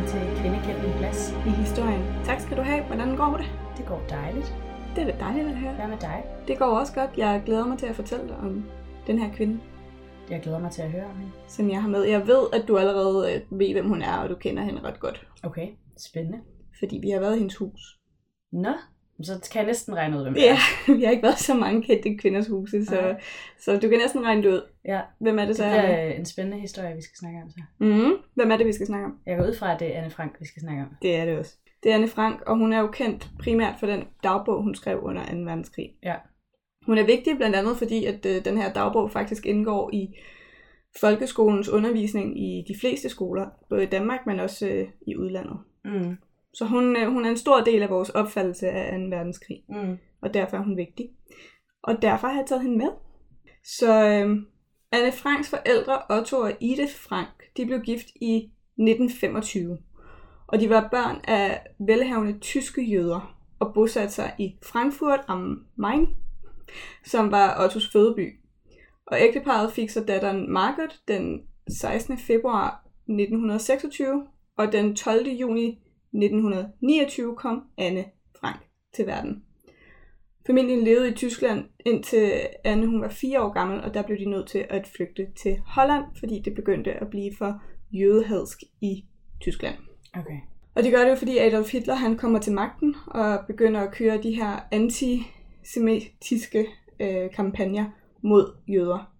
Velkommen til Kvindekæmpen Glas. I historien. Tak skal du have. Hvordan går det? Det går dejligt. Det er da dejligt at høre. Hvad med dig? Det går også godt. Jeg glæder mig til at fortælle dig om den her kvinde, Jeg glæder mig til at høre om hende. som jeg har med. Jeg ved, at du allerede øh, ved, hvem hun er, og du kender hende ret godt. Okay, spændende. Fordi vi har været i hendes hus. Nå, så kan jeg næsten regne ud, hvem det Ja, er. vi har ikke været så mange kendte kvinders huse, så, Nej. så du kan næsten regne det ud. Ja, Hvem er det det så? bliver øh, en spændende historie, vi skal snakke om så. Mm, hvem er det, vi skal snakke om? Jeg går ud fra, at det er Anne Frank, vi skal snakke om. Det er det også. Det er Anne Frank, og hun er jo kendt primært for den dagbog, hun skrev under 2. verdenskrig. Ja. Hun er vigtig blandt andet, fordi at øh, den her dagbog faktisk indgår i folkeskolens undervisning i de fleste skoler, både i Danmark, men også øh, i udlandet. Mm. Så hun, øh, hun er en stor del af vores opfattelse af 2. verdenskrig, Mm. og derfor er hun vigtig. Og derfor har jeg taget hende med. Så øh, Anne Franks forældre, Otto og Edith Frank, de blev gift i 1925. Og de var børn af velhavende tyske jøder og bosatte sig i Frankfurt am Main, som var Ottos fødeby. Og ægteparret fik så datteren Margaret den 16. februar 1926, og den 12. juni 1929 kom Anne Frank til verden. Familien levede i Tyskland indtil Anne hun var fire år gammel, og der blev de nødt til at flygte til Holland, fordi det begyndte at blive for jødehadsk i Tyskland. Okay. Og det gør det jo, fordi Adolf Hitler han kommer til magten og begynder at køre de her antisemitiske øh, kampagner mod jøder.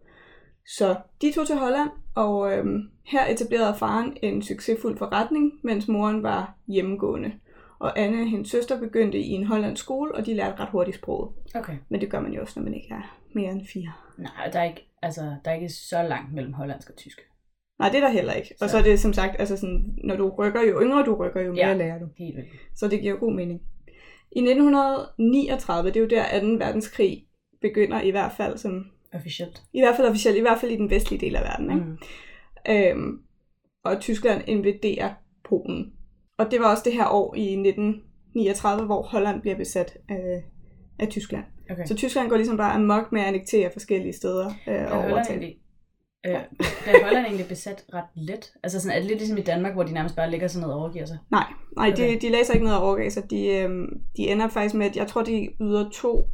Så de tog til Holland, og øhm, her etablerede faren en succesfuld forretning, mens moren var hjemmegående. Og Anne og hendes søster begyndte i en hollandsk skole, og de lærte ret hurtigt sproget. Okay. Men det gør man jo også, når man ikke er mere end fire. Nej, der er ikke, altså, der er ikke så langt mellem hollandsk og tysk. Nej, det er der heller ikke. Og Så- så er det som sagt, altså sådan, når du rykker, jo yngre du rykker, jo mere Ja. lærer du. Helt vildt. Så det giver god mening. I 1939, det er jo der 2. verdenskrig begynder i hvert fald som, Officielt. i hvert fald officielt, i hvert fald i den vestlige del af verden. Ikke? Mm. Øhm, og Tyskland invaderer Polen. Og det var også det her år i 1939, hvor Holland bliver besat af, af Tyskland. Okay. Så Tyskland går ligesom bare amok med at annektere forskellige steder øh, og overtage. øh, er Holland egentlig besat ret let? Altså sådan, er det lidt ligesom i Danmark, hvor de nærmest bare ligger sådan ned og overgiver sig? Nej, nej Okay. de, de læser ikke ned og overgav sig. De, øhm, de ender faktisk med, at jeg tror, de yder to,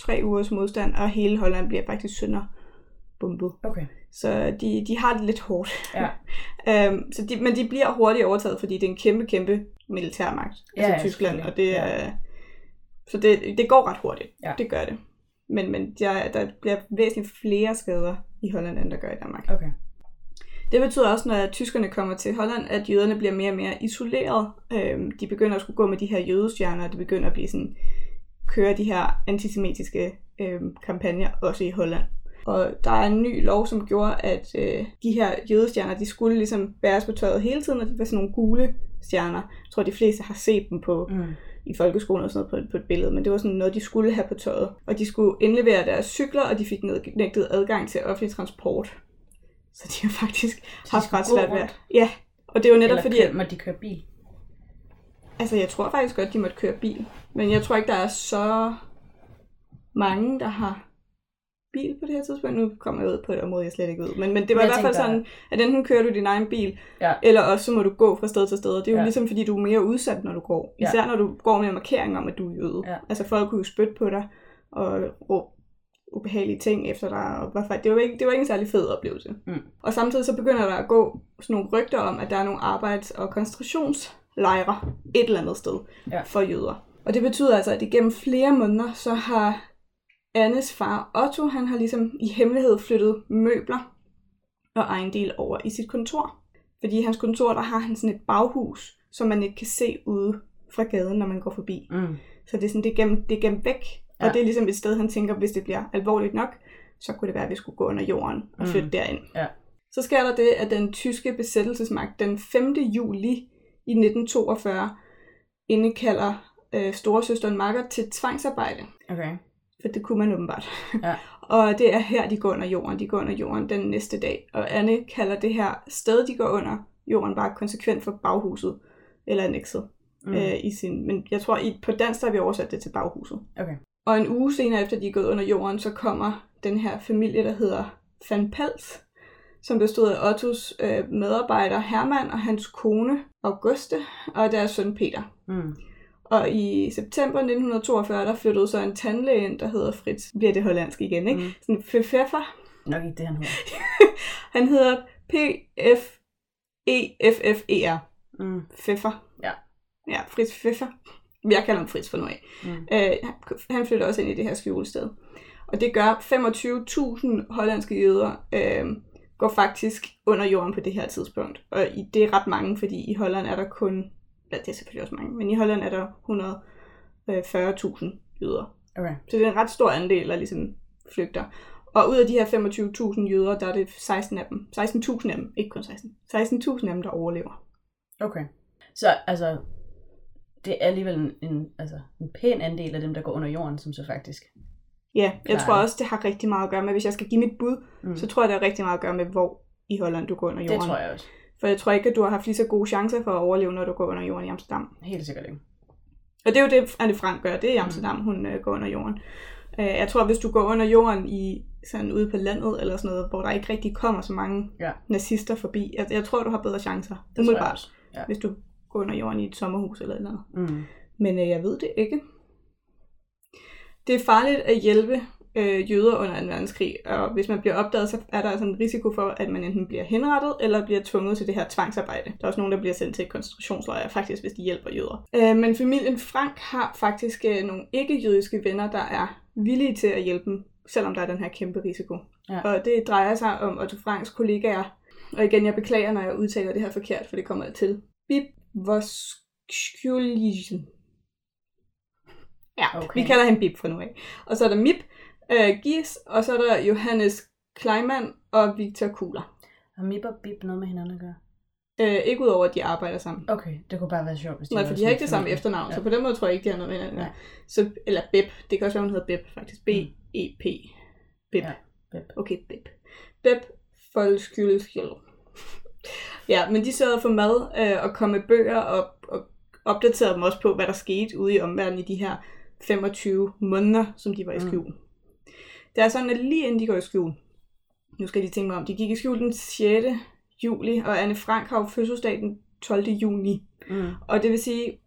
tre ugers modstand, og hele Holland bliver faktisk sønder bombet. Okay. Så de, de har det lidt hårdt. Ja. øhm, så de, men de bliver hurtigt overtaget, fordi det er en kæmpe, kæmpe militærmagt. Ja, altså ja, Tyskland, selvfølgelig. og det Ja. er... Så det, det går ret hurtigt. Ja. Det gør det. Men, men der, der bliver væsentligt flere skader i Holland, end der gør i Danmark. Okay. Det betyder også, når tyskerne kommer til Holland, at jøderne bliver mere og mere isoleret. Øhm, de begynder at skulle gå med de her jødestjerner, og de begynder at blive sådan, køre de her antisemitiske øhm, kampagner også i Holland. Og der er en ny lov, som gjorde, at øh, de her jødestjerner, de skulle ligesom bæres på tøjet hele tiden, og de var sådan nogle gule stjerner. Jeg tror, de fleste har set dem på Mm. i folkeskolen og sådan noget på, på et billede, men det var sådan noget, de skulle have på tøjet. Og de skulle indlevere deres cykler, og de fik nægtet adgang til offentlig transport. Så de har faktisk Så haft de ret svært ved. Ja, og det er jo netop Eller fordi, kører, at, de køre bil? Altså jeg tror faktisk godt, de måtte køre bil. Men jeg tror ikke, der er så mange, der har bil på det her tidspunkt. Nu kommer jeg ud på et område, jeg slet ikke ved. Men, men det var Jeg i hvert fald sådan, at enten kører du din egen bil, Ja. eller også så må du gå fra sted til sted. Det er jo Ja. ligesom, fordi du er mere udsat, når du går. Ja. Især når du går med markering om, at du er jøde. Ja. Altså folk kunne jo spytte på dig og råbe ubehagelige ting efter dig. Og fa- det, var ikke, det var ikke en særlig fed oplevelse. Mm. Og samtidig så begynder der at gå sådan nogle rygter om, at der er nogle arbejds- og koncentrationslejre et eller andet sted Ja. for jøder. Og det betyder altså, at igennem flere måneder, så har Annes far Otto, han har ligesom i hemmelighed flyttet møbler og egen del over i sit kontor. Fordi i hans kontor, der har han sådan et baghus, som man ikke kan se ude fra gaden, når man går forbi. Mm. Så det er, sådan, det er, gemt, det er gemt væk. Ja. Ja. Og det er ligesom et sted, han tænker, hvis det bliver alvorligt nok, så kunne det være, at vi skulle gå under jorden og flytte Mm. derind. Ja. Så sker der det, at den tyske besættelsesmagt den 5. juli i 1942 indkalder øh, storesøsteren Margaret til tvangsarbejde. Okay. For det kunne man åbenbart. Ja. og det er her, de går under jorden. De går under jorden den næste dag. Og Anne kalder det her sted, de går under jorden, bare konsekvent for baghuset. Eller annexet. Mm. Øh, i sin, men jeg tror, i, på dansk der har vi oversat det til baghuset. Okay. Og en uge senere, efter de er gået under jorden, så kommer den her familie, der hedder Van Pels, som bestod af Ottos øh, medarbejder Hermann og hans kone Auguste og deres søn Peter. Mm. Og i september 1942, der flyttede så en tandlæge ind, der hedder Fritz. Bliver det hollandsk igen, ikke? Mm. Sådan Pfeffer. Nok ikke det, han hedder. Han hedder P-F-E-F-F-E-R. Mm. Pfeffer. Ja. Ja, Fritz Pfeffer. Jeg kalder ham Fritz for nu af. Mm. Øh, han flytter også ind i det her skjulested. Og det gør 25.000 hollandske jøder øh, går faktisk under jorden på det her tidspunkt. Og i, det er ret mange, fordi i Holland er der kun, ja, det er selvfølgelig også mange, men i Holland er der 140.000 jøder. Okay. Så det er en ret stor andel, der ligesom flygter. Og ud af de her 25.000 jøder, der er det 16 af dem. 16.000 af dem, ikke kun 16. 16.000 af dem, der overlever. Okay. Så altså, det er alligevel en, en, altså, en pæn andel af dem, der går under jorden, som så faktisk. Ja, jeg Klart. tror også, det har rigtig meget at gøre med, hvis jeg skal give mit bud, Mm. mm. så tror jeg, det har rigtig meget at gøre med, hvor i Holland du går under jorden. Det tror jeg også. For jeg tror ikke, at du har haft lige så gode chancer for at overleve, når du går under jorden i Amsterdam. Helt sikkert ikke. Og det er jo det, Anne Frank gør. Det er i Amsterdam, mm. hun øh, går under jorden. Øh, jeg tror, hvis du går under jorden i sådan ude på landet eller sådan noget, hvor der ikke rigtig kommer så mange Ja. nazister forbi, jeg, jeg tror, du har bedre chancer. Det Umiddelbart. Ja. hvis du går under jorden i et sommerhus eller et eller andet. Mm. Men øh, jeg ved det ikke. Det er farligt at hjælpe øh, jøder under 2. verdenskrig, og hvis man bliver opdaget, så er der altså en risiko for, at man enten bliver henrettet, eller bliver tvunget til det her tvangsarbejde. Der er også nogen, der bliver sendt til koncentrationslejre, faktisk, hvis de hjælper jøder. Øh, men familien Frank har faktisk øh, nogle ikke-jødiske venner, der er villige til at hjælpe dem, selvom der er den her kæmpe risiko. Ja. Og det drejer sig om Otto Franks kollegaer. Og igen, jeg beklager, når jeg udtaler det her forkert, for det kommer jeg til. Bib Voskjuljisen. Ja, Okay. vi kalder ham Bib fra nu af. Og så er der Mip øh, Gies, og så er der Johannes Kleiman og Victor Kugler. Har Mip og Bip noget med hinanden at gøre? Øh, ikke udover, at de arbejder sammen. Okay, det kunne bare være sjovt, hvis de Nej, for de har ikke det samme efternavn, Ja. så på den måde tror jeg ikke, de har noget med hinanden. at gøre. Så, eller Beb. Det kan også være, hun hedder Beb, faktisk. B-E-P. Beb. Ja, Beb. Okay, Beb. Beb Folskylskjøl. ja, men de sørgede for mad øh, og kom med bøger og, og opdaterede dem også på, hvad der skete ude i omverdenen i de her 25 måneder, som de var i Mm. skjul. Det er sådan, at lige inden de går i skjul, nu skal de tænke mig om, de gik i skjul den 6. juli, og Anne Frank har jo fødselsdag den 12. juni. Mm. Og det vil sige,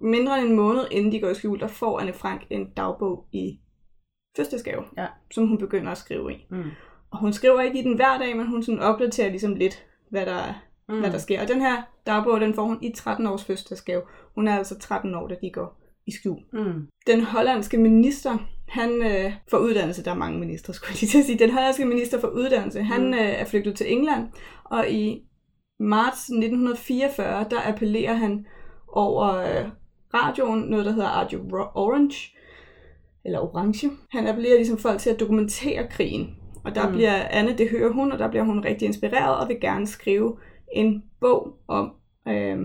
mindre end en måned inden de går i skjul, der får Anne Frank en dagbog i fødselsdagsgave, Ja. som hun begynder at skrive i. Mm. Og hun skriver ikke i den hver dag, men hun sådan opdaterer ligesom lidt, hvad der, mm. Mm. hvad der sker. Og den her dagbog, den får hun i 13 års fødselsdagsgave. Hun er altså 13 år, da de går i skjul. Mm. Den hollandske minister, han øh, for uddannelse, der er mange ministre, skulle jeg lige til at sige. Den hollandske minister for uddannelse, han Mm. øh, er flygtet til England, og i marts 1944, der appellerer han over øh, radioen, noget der hedder Radio Orange, eller Orange. Han appellerer ligesom folk til at dokumentere krigen. Og der mm. bliver Anne, det hører hun, og der bliver hun rigtig inspireret og vil gerne skrive en bog om øh,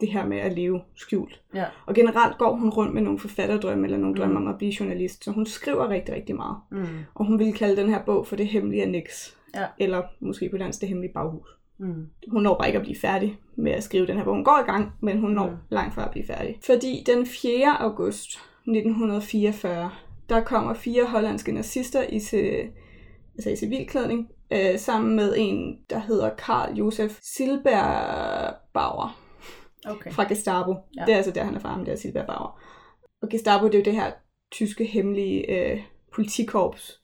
det her med at leve skjult. Ja. Og generelt går hun rundt med nogle forfatterdrømme eller nogle drømme Mm. om at blive journalist, så hun skriver rigtig, rigtig meget. Mm. Og hun ville kalde den her bog for Det Hemmelige Annex. Ja. Eller måske på dansk Det Hemmelige Baghus. Mm. Hun når bare ikke at blive færdig med at skrive den her bog. Hun går i gang, men hun når Mm. langt fra at blive færdig. Fordi den 4. august 1944, der kommer fire hollandske nazister i, altså i civilklædning, øh, sammen med en, der hedder Karl Josef Silberbauer Okay. fra Gestapo. Ja. Det er altså der, han er fra, ham der Silberg Bauer. Og Gestapo, det er jo det her tyske hemmelige øh, politikorps,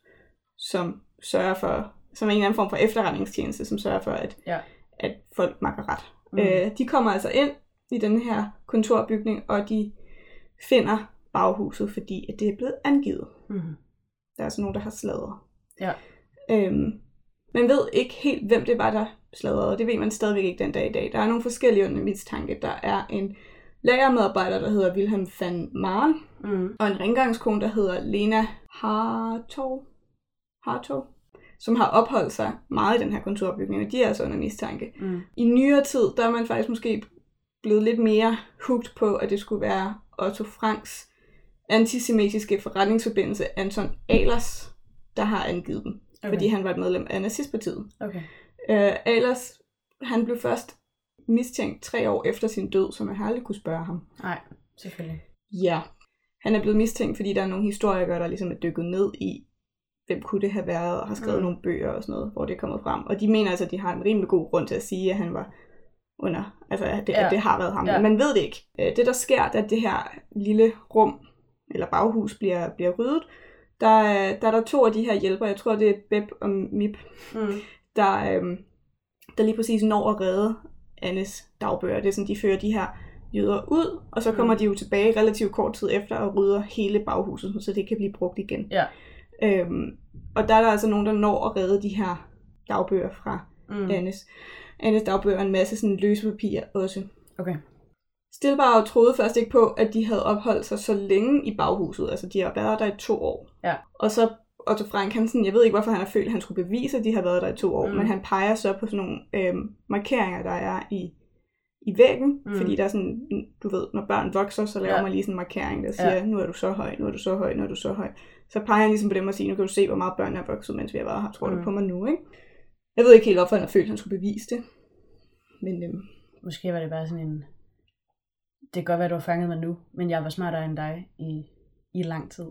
som sørger for, som er en eller anden form for efterretningstjeneste, som sørger for, at, Ja. at folk makker ret. Mm. Øh, de kommer altså ind i den her kontorbygning, og de finder baghuset, fordi at det er blevet angivet. Mm. Der er altså nogen, der har sladret. Ja. Øhm, man ved ikke helt, hvem det var, der sladrede, det ved man stadigvæk ikke den dag i dag. Der er nogle forskellige under mistanke. Der er en lagermedarbejder, der hedder Wilhelm van Maren, Mm. og en rengøringskone, der hedder Lena Hartog, Hartog, som har opholdt sig meget i den her kontorbygning, og de er altså under mistanke. Mm. I nyere tid, der er man faktisk måske blevet lidt mere hooked på, at det skulle være Otto Franks antisemitiske forretningsforbindelse Anton Ahlers, der har angivet dem, Okay. fordi han var et medlem af nazistpartiet. Okay. Øh, Ahlers, han blev først mistænkt tre år efter sin død, så man har aldrig kunne spørge ham. Nej, selvfølgelig. Ja. Han er blevet mistænkt, fordi der er nogle historikere, der ligesom er dykket ned i, hvem kunne det have været, og har skrevet Mm. nogle bøger og sådan noget, hvor det er kommet frem. Og de mener altså, at de har en rimelig god grund til at sige, at han var under, altså at det, Ja. at det har været ham. Ja. Men man ved det ikke. Øh, Det der sker, da det her lille rum, eller baghus, bliver, bliver ryddet, der, er- der er der to af de her hjælpere, jeg tror det er Beb og Mip, Mm. der, øhm, der lige præcis når at redde Annes dagbøger. Det er sådan, de fører de her jøder ud, og så Mm. kommer de jo tilbage relativt kort tid efter og rydder hele baghuset, så det kan blive brugt igen. Ja. Øhm, og der er der altså nogen, der når at redde de her dagbøger fra Mm. mm. Annes. Annes dagbøger og en masse sådan løse papirer også. Okay. Stilbauer troede først ikke på, at de havde opholdt sig så længe i baghuset. Altså, de har været der i to år. Ja. Og så Otto Frank Hansen, jeg ved ikke, hvorfor han har følt, at han skulle bevise, at de har været der i to år, Mm. men han peger så på sådan nogle øhm, markeringer, der er i, i væggen, Mm. fordi der er sådan, du ved, når børn vokser, så laver Ja. man lige sådan en markering, der siger, Ja. nu er du så høj, nu er du så høj, nu er du så høj. Så peger han ligesom på dem og siger, nu kan du se, hvor meget børn er vokset, mens vi har været her, tror Mm. du på mig nu, ikke? Jeg ved ikke helt, hvorfor han har følt, at han skulle bevise det. Men øhm, Måske var det bare sådan en... Det kan godt være, du har fanget mig nu, men jeg var smartere end dig i, i lang tid.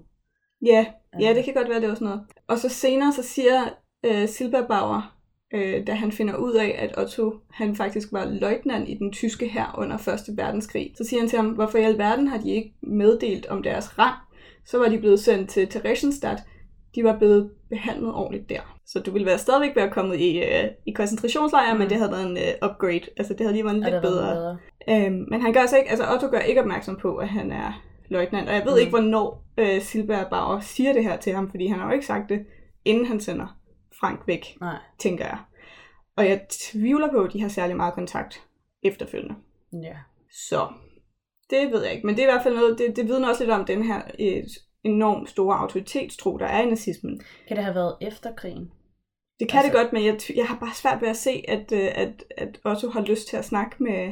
Ja, ja, det kan godt være, det var sådan noget. Og så senere så siger øh, Silberbauer, øh, da han finder ud af, at Otto han faktisk var løjtnant i den tyske hær under 1. verdenskrig, så siger han til ham, hvorfor i alverden har de ikke meddelt om deres rang? Så var de blevet sendt til Theresienstadt. De var blevet behandlet ordentligt der. Så du ville være stadigvæk være kommet i, øh, i koncentrationslejre, mm. Men det havde været en øh, upgrade. Altså det havde lige været lidt bedre. bedre. Øhm, men han gør altså ikke, altså Otto gør ikke opmærksom på, at han er løjtnant. Og jeg ved Mm. ikke, hvornår øh, Silberg Bauer siger det her til ham, fordi han har jo ikke sagt det, inden han sender Frank væk, Nej. tænker jeg. Og jeg tvivler på, at de har særlig meget kontakt efterfølgende. Ja. Så det ved jeg ikke. Men det er i hvert fald noget, det, det vidner også lidt om den her øh, enormt store autoritetstro, der er i nazismen. Kan det have været efter krigen? Det kan Altså- det godt, men jeg, jeg har bare svært ved at se, at, øh, at, at Otto har lyst til at snakke med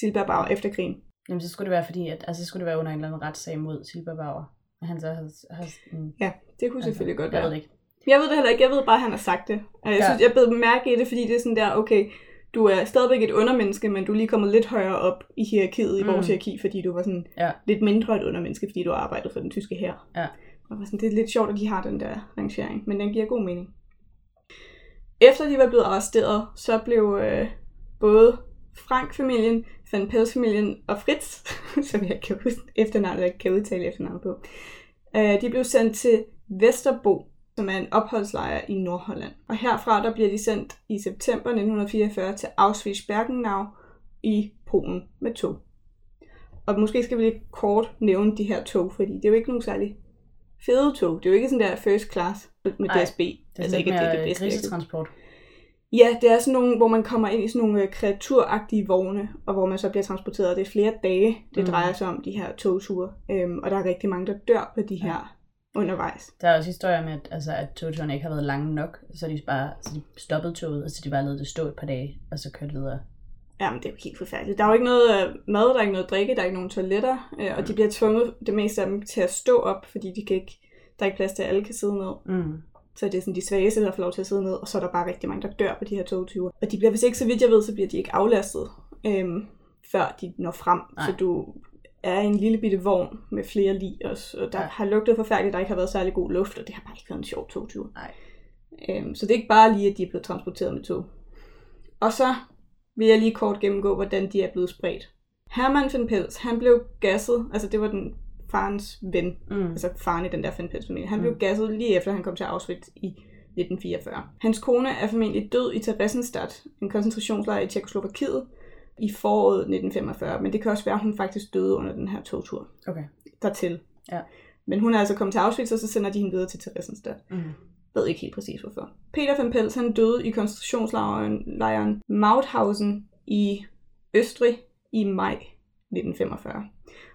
Silberg Bauer efter krigen. Jamen, så skulle det være fordi, at, altså, så skulle det være under en eller anden retssag mod Silberbauer. At han så har... har mm, Ja, det kunne selvfølgelig godt jeg være. ved det ikke. Jeg ved det heller ikke. Jeg ved bare, at han har sagt det. Jeg Ja. synes, jeg blev mærke i det, fordi det er sådan der, okay, du er stadigvæk et undermenneske, men du er lige kommet lidt højere op i hierarkiet, i Mm. vores hierarki, fordi du var sådan Ja. lidt mindre et undermenneske, fordi du har arbejdet for den tyske her. Ja. Og var sådan, det er lidt sjovt, at de har den der rangering, men den giver god mening. Efter de var blevet arresteret, så blev øh, både Frank-familien, Van Pels-familien og Fritz, som jeg kan huske efternavnet, jeg kan udtale efternavnet på, øh, de blev sendt til Vesterbo, som er en opholdslejr i Nordholland. Og herfra der bliver de sendt i september 1944 til Auschwitz-Birkenau i Polen med tog. Og måske skal vi lige kort nævne de her tog, fordi det er jo ikke nogen særlig fede tog. Det er jo ikke sådan der first class med DSB. Det er altså ikke, at det mere det bedste. grisetransport. Ja, det er sådan nogle, hvor man kommer ind i sådan nogle øh, kreaturagtige vogne, og hvor man så bliver transporteret. Det er flere dage, det Mm. mm. drejer sig om, de her togture. Øhm, og der er rigtig mange, der dør på de Ja. her undervejs. Der er også historier med, at, altså, at togturene ikke har været lange nok, så de bare så de stoppede toget, og så de bare lavede det stå et par dage, og så kørte videre. Jamen, det er jo helt forfærdeligt. Der er jo ikke noget øh, mad, der er ikke noget drikke, der er ikke nogen toiletter, øh, og de bliver tvunget, det meste af dem, til at stå op, fordi de kan ikke, der er ikke plads til, at alle kan sidde ned. Mm. Så det er sådan de svageste, der får lov til at sidde ned, og så er der bare rigtig mange, der dør på de her togture. Og de bliver, hvis ikke så vidt jeg ved, så bliver de ikke aflastet, øhm, før de når frem. Nej. Så du er en lille bitte vogn med flere lig også, og der Ja. ja. har lugtet forfærdeligt, der ikke har været særlig god luft, og det har bare ikke været en sjov togtur. Nej. Øhm, så det er ikke bare lige, at de er blevet transporteret med tog. Og så vil jeg lige kort gennemgå, hvordan de er blevet spredt. Hermann van Pels, han blev gasset, altså det var den farens ven, Mm. altså faren i den der Van Pels familie. Han Mm. blev gasset lige efter, han kom til Auschwitz i 1944. Hans kone er formentlig død i Theresienstadt, en koncentrationslejr i Tjekkoslovakiet, i foråret 1945, men det kan også være, at hun faktisk døde under den her togtur Okay. dertil. Ja. Men hun er altså kommet til Auschwitz, og så sender de hende videre til Theresienstadt. Mm. ved ikke helt præcis hvorfor. Peter van Pels, han døde i koncentrationslejren lejren Mauthausen i Østrig i maj 1945.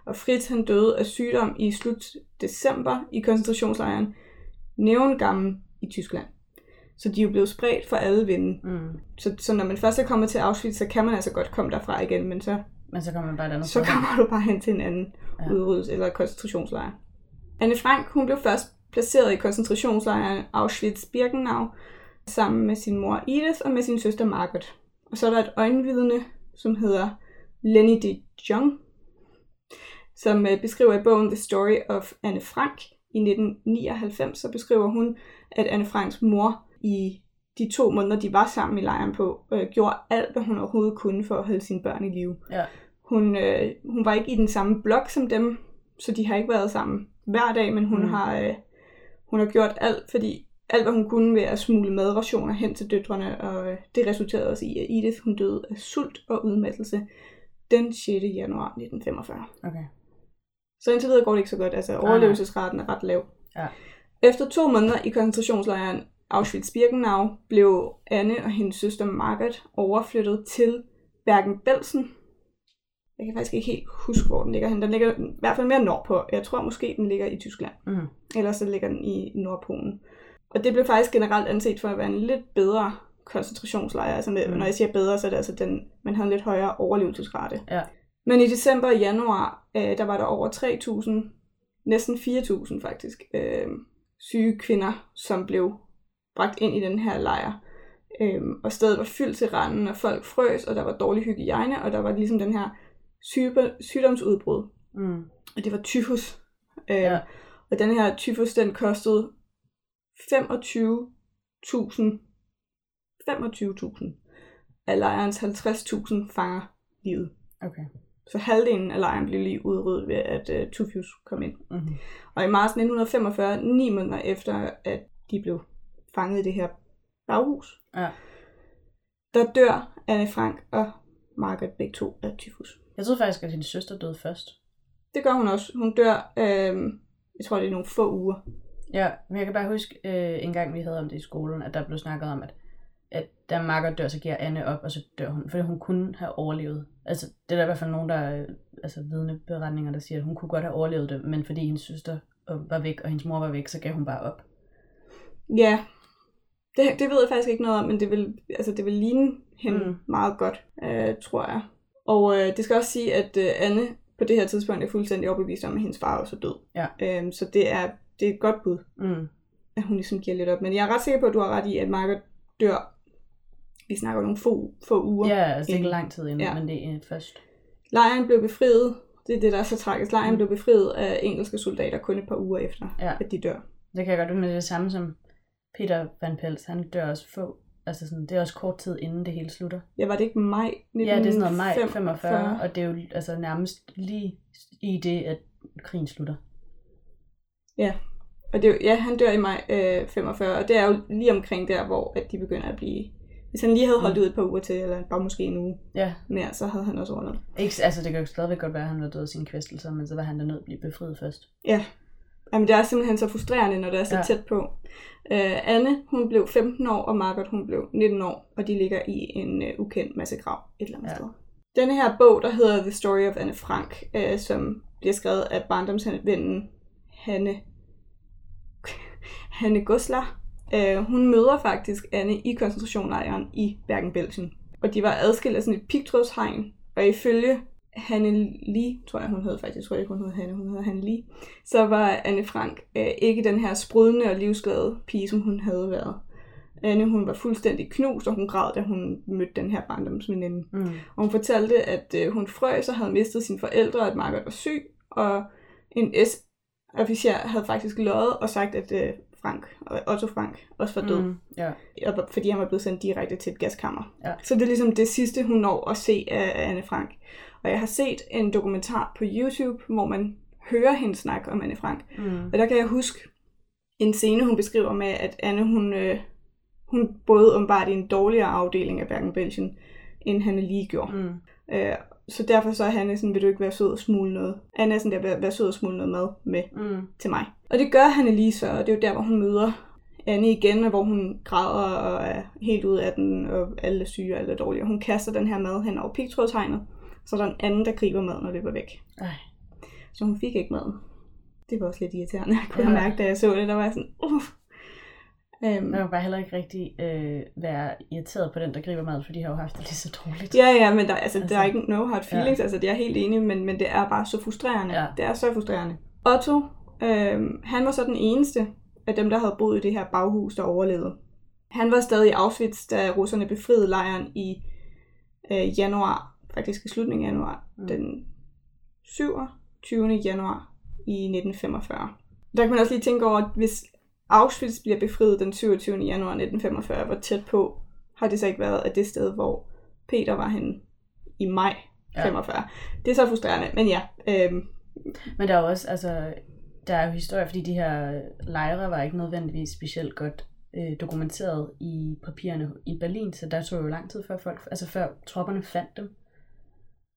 Og Fritz han døde af sygdom i slut december i koncentrationslejren Neuengamme i Tyskland. Så de er jo blevet spredt for alle vinde. Mm. Så, så når man først er kommet til Auschwitz, så kan man altså godt komme derfra igen, men så, Men så kommer man bare et andet så sted. kommer du bare hen til en anden Ja. udryddelse eller koncentrationslejr. Anne Frank, hun blev først placeret i koncentrationslejren Auschwitz-Birkenau sammen med sin mor Edith og med sin søster Margaret. Og så er der et øjenvidne, som hedder Lenny de Jong, som øh, beskriver i bogen The Story of Anne Frank, i 1999, så beskriver hun, at Anne Franks mor i de to måneder, de var sammen i lejren på, øh, gjorde alt, hvad hun overhovedet kunne for at holde sine børn i live. Ja. Hun, øh, hun var ikke i den samme blok som dem, så de har ikke været sammen hver dag, men hun, Mm. har, øh, hun har gjort alt, fordi alt, hvad hun kunne ved at smule madrationer hen til døtrene, og øh, det resulterede også i, at Edith hun døde af sult og udmattelse den 6. januar 1945. Okay. Så indtil videre går det ikke så godt. Altså overlevelsesraten er ret lav. Ja. Efter to måneder i koncentrationslejren Auschwitz-Birkenau blev Anne og hendes søster Margaret overflyttet til Bergen-Belsen. Jeg kan faktisk ikke helt huske, hvor den ligger hen. Den ligger i hvert fald mere nordpå. Jeg tror måske, den ligger i Tyskland. Mm. Ellers så ligger den i Nordpolen. Og det blev faktisk generelt anset for at være en lidt bedre koncentrationslejr. Altså med, mm. når jeg siger bedre, så er det altså den, man havde en lidt højere overlevelsesrate. Ja. Men i december og januar, øh, der var der over 3.000, næsten 4.000 faktisk, øh, syge kvinder, som blev bragt ind i den her lejr. Øhm, og stedet var fyldt til randen, og folk frøs, og der var dårlig hygiejne, og der var ligesom den her syge, sygdomsudbrud. Mm. Og det var tyfus. Øhm, Ja. Og den her tyfus, den kostede 25.000 25.000 af lejrens 50.000 fanger livet. Okay. Så halvdelen af lejren blev lige udryddet ved, at uh, tyfus kom ind. Mm-hmm. Og i marts 1945, ni måneder efter, at de blev fanget i det her baghus, Ja. der dør Anne Frank og Margaret begge to af tyfus. Jeg troede faktisk, at hendes søster døde først. Det gør hun også. Hun dør, øh, jeg tror det er nogle få uger. Ja, men jeg kan bare huske øh, en gang, vi havde om det i skolen, at der blev snakket om, at, at da Margaret dør, så giver Anne op, og så dør hun. Fordi hun kunne have overlevet. Altså, det er der i hvert fald nogen, der er altså, vidneberetninger, der siger, at hun kunne godt have overlevet det, men fordi hendes søster øh, var væk, og hendes mor var væk, så gav hun bare op. Ja, det, det ved jeg faktisk ikke noget om, men det vil, altså, det vil ligne hende mm. meget godt, øh, tror jeg. Og øh, det skal også sige, at øh, Anne på det her tidspunkt er fuldstændig overbevist om, at hendes far også er død. Ja. Øhm, så det er, det er et godt bud, Mm. at hun ligesom giver lidt op. Men jeg er ret sikker på, at du har ret i, at Margaret dør, vi snakker nogle få, få uger. Ja, altså det er ikke lang tid inden, Ja. ja. men det er først. Lejren blev befriet, det er det, der er så tragisk. Lejren Mm. blev befriet af engelske soldater kun et par uger efter, Ja. at de dør. Det kan jeg godt men det samme som Peter Van Pels. Han dør også få. Altså sådan, det er også kort tid inden det hele slutter. Ja, var det ikke maj Ja, det er sådan noget maj 45, 45? og det er jo altså nærmest lige i det, at krigen slutter. Og det er jo, ja, han dør i maj øh, 45, og det er jo lige omkring der, hvor at de begynder at blive... Hvis han lige havde holdt Mm. ud et par uger til, eller bare måske en uge Ja, mere, så havde han også overlevet. ikke, altså det kan jo stadigvæk godt være, at han var død af sine kvæstelser, men så var han da nødt til at blive befriet først. Ja, Jamen, det er simpelthen så frustrerende, når det er så Ja. tæt på. Øh, Anne, hun blev 15 år, og Margaret, hun blev 19 år, og de ligger i en øh, ukendt massegrav et eller andet ja. sted. Denne her bog, der hedder The Story of Anne Frank, øh, som bliver skrevet af barndomsvennen Hanne, Hanne Goslar, øh, hun møder faktisk Anne i koncentrationlejren i Bergen-Belsen. Og de var adskilt af sådan et pigtrådshegn, og ifølge Hanne Lee, tror jeg hun hed faktisk, jeg tror ikke hun hed Hanne, hun hed Hanne Lee, så var Anne Frank øh, ikke den her sprudende og livsglade pige, som hun havde været. Anne, hun var fuldstændig knust, og hun græd, da hun mødte den her barndomsveninde. Mm. Og hun fortalte, at øh, hun frøs og havde mistet sine forældre, at Margaret var syg, og en S-officer havde faktisk løjet og sagt, at øh, Frank, Otto Frank, også var død, mm. Ja. og, fordi han var blevet sendt direkte til et gaskammer. Ja. Så det er ligesom det sidste, hun når at se af Anne Frank. Og jeg har set en dokumentar på YouTube, hvor man hører hende snakke om Anne Frank. Mm. Og der kan jeg huske en scene, hun beskriver med, at Anne, hun, øh, hun boede åbenbart i en dårligere afdeling af Bergen-Belsen, end han lige gjorde. Mm. Øh, så derfor så er Hanne sådan, vil du ikke være sød og smule noget? Anne er sådan der, vær, vær sød og smule noget mad med Mm. til mig. Og det gør Hanne lige så, og det er jo der, hvor hun møder Anne igen, og hvor hun græder og er helt ude af den, og alle er syge og alle er dårlige. Og hun kaster den her mad hen over pigtrådshegnet, så er der en anden, der griber maden og løber væk. Ej. Så hun fik ikke maden. Det var også lidt irriterende, jeg kunne Ja. mærke, da jeg så det. Der var sådan, uff. Øhm, Man kan bare heller ikke rigtig øh, være irriteret på den, der griber mad, for de har jo haft det lige så dårligt. Ja, ja, men der, altså, Altså, der er ikke no hard feelings, ja. altså det er jeg helt enig, men, men det er bare så frustrerende. Ja. Det er så frustrerende. Otto, øhm, han var så den eneste af dem, der havde boet i det her baghus, der overlevede. Han var stadig i Auschwitz, da russerne befriede lejren i øh, januar, faktisk i slutningen af januar, mm. den 27. januar i 1945. Der kan man også lige tænke over, at hvis Auschwitz bliver befriet den 27. januar 1945, hvor tæt på har det så ikke været af det sted, hvor Peter var henne i maj 45. Ja. Det er så frustrerende, men ja. Øhm, Men der er også, altså, der er jo historier, fordi de her lejre var ikke nødvendigvis specielt godt øh, dokumenteret i papirerne i Berlin, så der tog jo lang tid før folk, altså før tropperne fandt dem.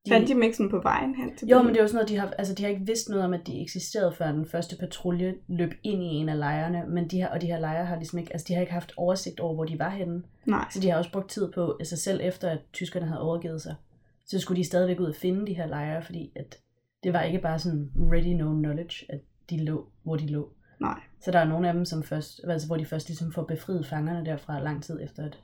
Fandt de dem ikke sådan på vejen hen til Jo, men det er jo sådan noget, de har, altså de har ikke vidst noget om, at de eksisterede, før den første patrulje løb ind i en af lejrene, men de her, og de her lejre har ligesom ikke, altså de har ikke haft oversigt over, hvor de var henne. Nej. Så de har også brugt tid på, altså selv efter, at tyskerne havde overgivet sig, så skulle de stadigvæk ud og finde de her lejre, fordi at det var ikke bare sådan ready no knowledge, at de lå, hvor de lå. Nej. Så der er nogle af dem, som først, altså hvor de først ligesom får befriet fangerne derfra lang tid efter, at,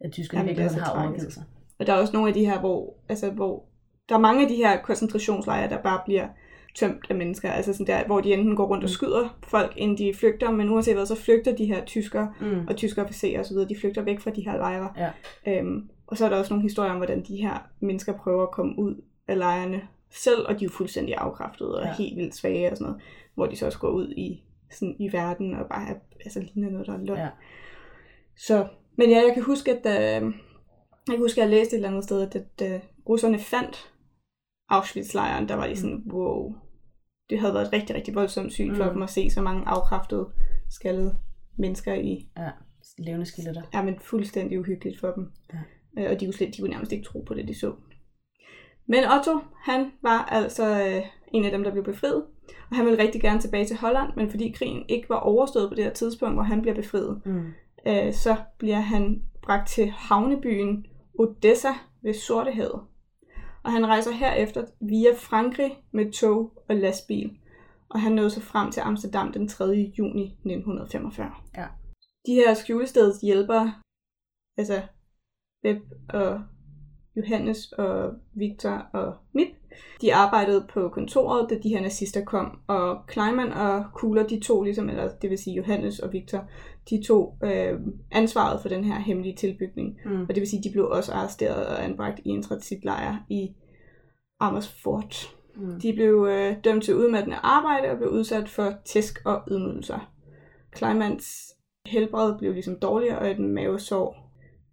at tyskerne Jamen, virkelig har tragisk. overgivet sig. Og der er også nogle af de her, hvor, altså, hvor der er mange af de her koncentrationslejre, der bare bliver tømt af mennesker, altså sådan der, hvor de enten går rundt og Mm. skyder folk, inden de flygter, men uanset hvad, så flygter de her tyskere Mm. og tyske officerer osv., de flygter væk fra de her lejre. Ja. Øhm, og så er der også nogle historier om, hvordan de her mennesker prøver at komme ud af lejrene selv, og de er jo fuldstændig afkræftede og Ja. helt vildt svage og sådan noget, hvor de så også går ud i, sådan, i verden og bare altså, ligner noget, der er løgn. Ja. Så, men ja, jeg kan huske, at øh, jeg kan huske, at jeg læste et eller andet sted, at, at øh, russerne fandt Auschwitz-lejren, der var de sådan, wow, det havde været et rigtig, rigtig voldsomt syn for Mm. dem at se så mange afkræftede, skaldede mennesker i, Ja, levende skeletter. ja, men fuldstændig uhyggeligt for dem. Ja. Øh, og de kunne, slet, de kunne nærmest ikke tro på det, de så. Men Otto, han var altså øh, en af dem, der blev befriet. Og han ville rigtig gerne tilbage til Holland, men fordi krigen ikke var overstået på det her tidspunkt, hvor han bliver befriet, Mm. øh, så bliver han bragt til havnebyen Odessa ved Sortehavet. Og han rejser herefter via Frankrig med tog og lastbil. Og han nåede så frem til Amsterdam den 3. juni 1945. Ja. De her skjulesteds hjælpere, altså Beb og Johannes og Victor og Mip, de arbejdede på kontoret, da de her nazister kom, og Kleinman og Kugler, de to ligesom, eller det vil sige Johannes og Victor, de tog øh, ansvaret for den her hemmelige tilbygning. Mm. Og det vil sige, de blev også arresteret og anbragt i en transitlejr i Amersfoort. Mm. De blev øh, dømt til udmattende arbejde og blev udsat for tæsk og ydmygelser. Kleinmans helbred blev ligesom dårligere, og et mavesår